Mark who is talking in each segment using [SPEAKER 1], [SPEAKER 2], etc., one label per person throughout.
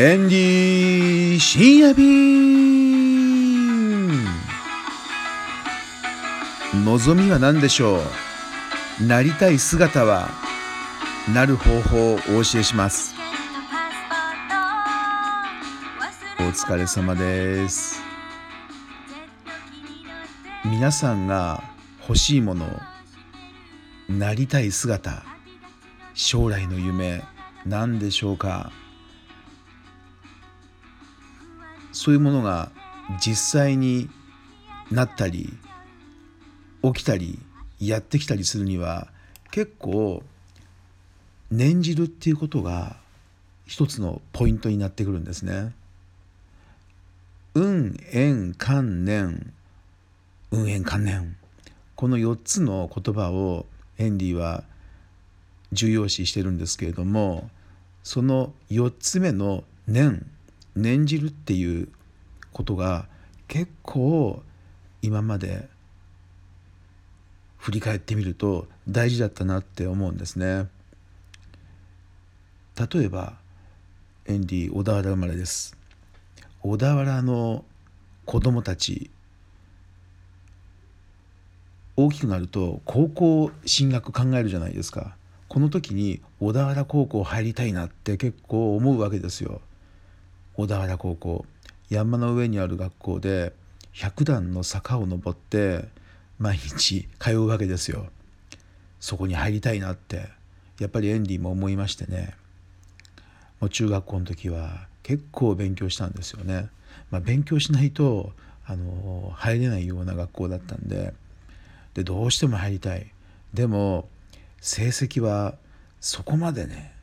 [SPEAKER 1] エンディ深夜便望みは何でしょう？なりたい姿はなる方法をお教えします。お疲れ様です。皆さんが欲しいものなりたい姿将来の夢何でしょうか？そういうものが実際になったり起きたりやってきたりするには結構念じるっていうことが一つのポイントになってくるんですね。運縁観念運縁観念この4つの言葉をヘンリーは重要視してるんですけれどもその4つ目の念念じるっていうことが結構今まで振り返ってみると大事だったなって思うんですね。例えばエンディ小田原生まれです。小田原の子供たち大きくなると高校進学考えるじゃないですかこの時に小田原高校入りたいなって結構思うわけですよ小田原高校。山の上にある学校で100段の坂を登って毎日通うわけですよ。そこに入りたいなって。やっぱりエンディも思いましてね。もう中学校の時は結構勉強したんですよね、まあ、勉強しないとあの入れないような学校だったんで。でどうしても入りたい。でも成績はそこまでね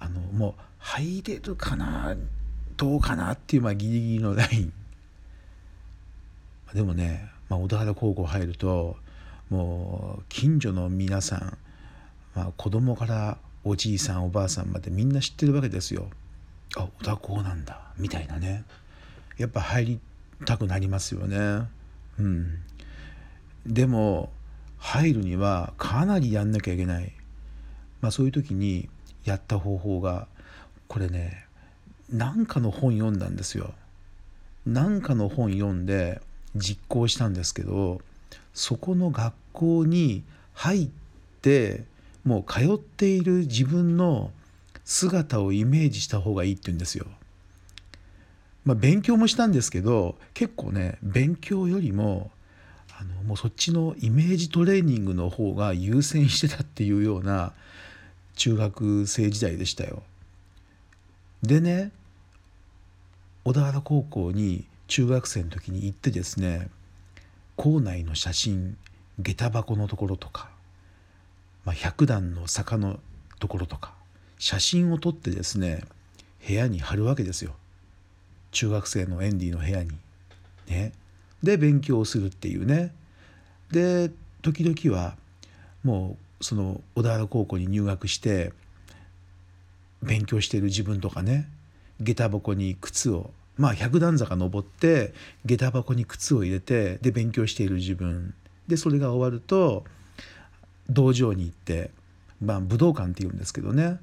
[SPEAKER 1] あのもう入れるかなどうかなっていう、まあ、ギリギリのラインでもね、まあ、小田原高校入るともう近所の皆さん、まあ、子供からおじいさんおばあさんまでみんな知ってるわけですよ。あ小田高なんだみたいなねやっぱ入りたくなりますよね。うん、でも入るにはかなりやんなきゃいけない、まあ、そういう時にやった方法がこれね何かの本読んだんですよ。何かの本読んで実行したんですけどそこの学校に入ってもう通っている自分の姿をイメージした方がいいって言うんですよ。まあ、勉強もしたんですけど結構ね勉強よりもあのもうそっちのイメージトレーニングの方が優先してたっていうような中学生時代でしたよ。でね小田原高校に中学生の時に行ってですね校内の写真下駄箱のところとか、まあ、100段の坂のところとか写真を撮ってですね部屋に貼るわけですよ。中学生のエンディの部屋に。ね、で勉強をするっていうね。で時々はもうその小田原高校に入学して勉強してる自分とかね。下駄箱に靴を。まあ百段坂登って下駄箱に靴を入れてで勉強している自分。でそれが終わると道場に行ってまあ武道館っていうんですけどね。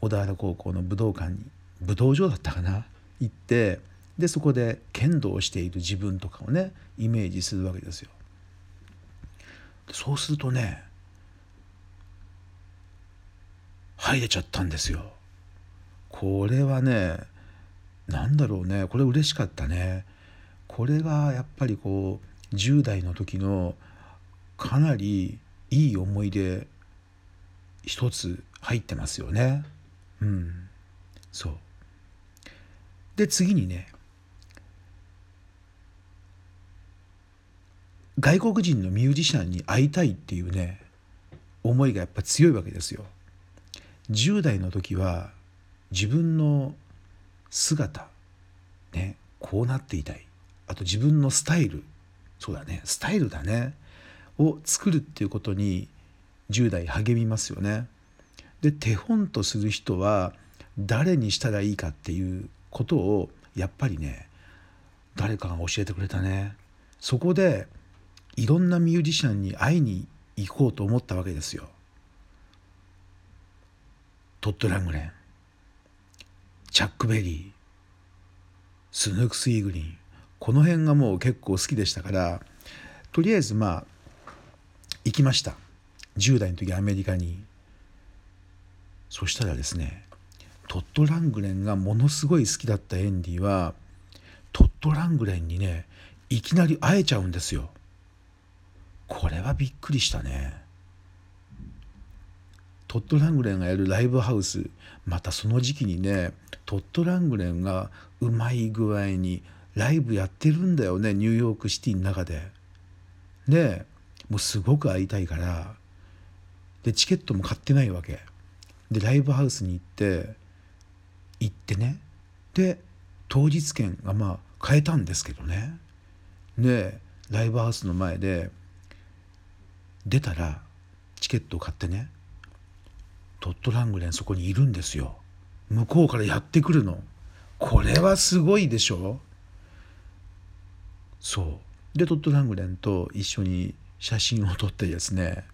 [SPEAKER 1] 小田原高校の武道館に武道場だったかな？行ってでそこで剣道をしている自分とかをねイメージするわけですよ。そうするとね入れちゃったんですよ。これはね何だろうねこれ嬉しかったね。これがやっぱりこう10代の時のかなりいい思い出一つ入ってますよね。うん、そうで次にね外国人のミュージシャンに会いたいっていうね思いがやっぱ強いわけですよ。10代の時は自分の姿ねこうなっていたいあと自分のスタイルそうだねスタイルだねを作るっていうことに10代励みますよね。で手本とする人は誰にしたらいいかっていうことをやっぱりね誰かが教えてくれたね。そこでいろんなミュージシャンに会いに行こうと思ったわけですよ。トッド・ラングレンチャック・ベリースヌークス・イーグリンこの辺がもう結構好きでしたからとりあえずまあ行きました。10代の時アメリカに。そしたらですねトッド・ラングレンがものすごい好きだったエンディはトット・ラングレンにねいきなり会えちゃうんですよ。これはびっくりしたね。トット・ラングレンがやるライブハウスまたその時期にねトット・ラングレンがうまい具合にライブやってるんだよねニューヨークシティの中で。でもうすごく会いたいから。でチケットも買ってないわけ。でライブハウスに行って行ってね。で当日券がまあ買えたんですけどね。でライブハウスの前で出たらチケットを買ってね。トット・ラングレンそこにいるんですよ。向こうからやってくるの。これはすごいでしょ。そう。でトット・ラングレンと一緒に写真を撮ってですね。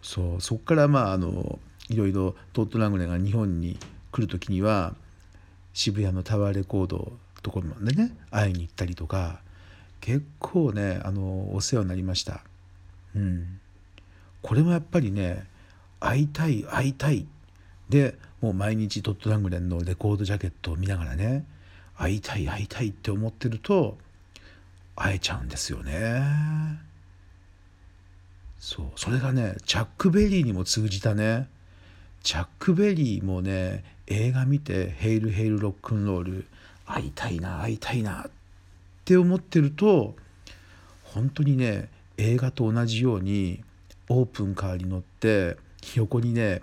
[SPEAKER 1] そう。そこからまああのいろいろトット・ラングレンが日本に来る時には渋谷のタワーレコードところまでね会いに行ったりとか結構ねあのお世話になりました。うん、これもやっぱりね会いたい会いたいでもう毎日トット・ラングレンのレコードジャケットを見ながらね会いたい会いたいって思ってると会えちゃうんですよね。そうそれがねチャック・ベリーにも通じたね。チャック・ベリーもね映画見て「ヘイル・ヘイル・ロックンロール」会いたいな会いたいなって思ってると本当にね映画と同じようにオープンカーに乗って横にね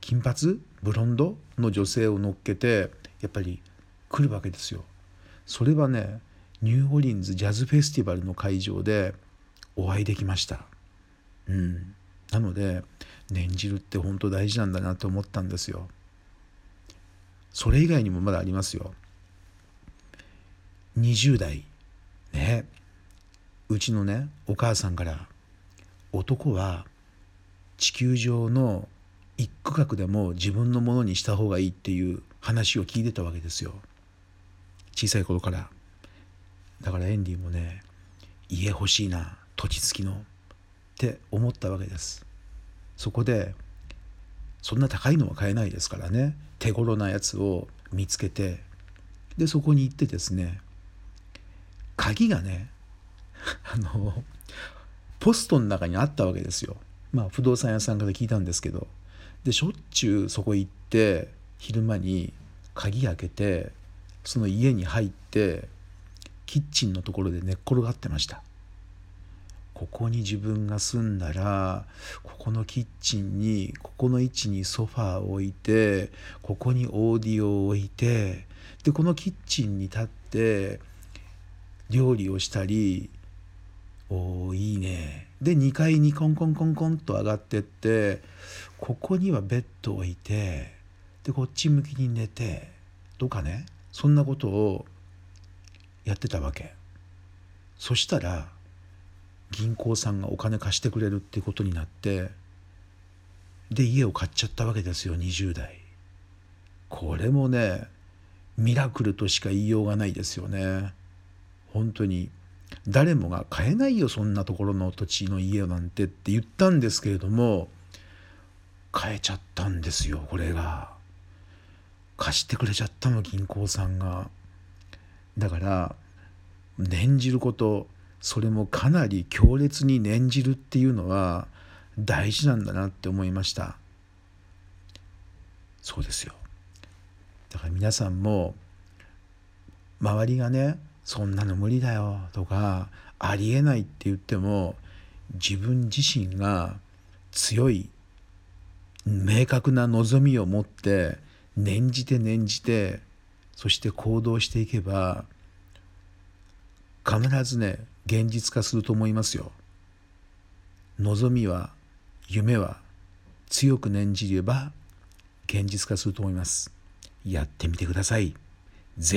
[SPEAKER 1] 金髪？ブロンド？の女性を乗っけてやっぱり来るわけですよ。それはねニューオリンズジャズフェスティバルの会場でお会いできました。うん、なので念じるって本当大事なんだなと思ったんですよ。それ以外にもまだありますよ。20代ねうちのねお母さんから男は地球上の一区画でも自分のものにした方がいいっていう話を聞いてたわけですよ。小さい頃から。だからエンディもね家欲しいな土地付きのって思ったわけです。そこでそんな高いのは買えないですからね。手頃なやつを見つけてでそこに行ってですね鍵がね あのポストの中にあったわけですよ。まあ不動産屋さんから聞いたんですけどでしょっちゅうそこ行って昼間に鍵開けてその家に入ってキッチンのところで寝っ転がってました。ここに自分が住んだらここのキッチンにここの位置にソファーを置いてここにオーディオを置いてでこのキッチンに立って料理をしたりおいいね。で2階にコンコンコンコンと上がってってここにはベッドを置いてでこっち向きに寝てとかね。そんなことをやってたわけ。そしたら銀行さんがお金貸してくれるってことになってで家を買っちゃったわけですよ20代。これもねミラクルとしか言いようがないですよね。本当に誰もが買えないよそんなところの土地の家なんてって言ったんですけれども買えちゃったんですよこれが。貸してくれちゃったの銀行さんが。だから念じることそれもかなり強烈に念じるっていうのは大事なんだなって思いました。そうですよ。だから皆さんも周りがねそんなの無理だよとかありえないって言っても自分自身が強い明確な望みを持って念じて念じてそして行動していけば必ずね現実化すると思いますよ。望みは夢は強く念じれば現実化すると思います。やってみてください。ぜひ。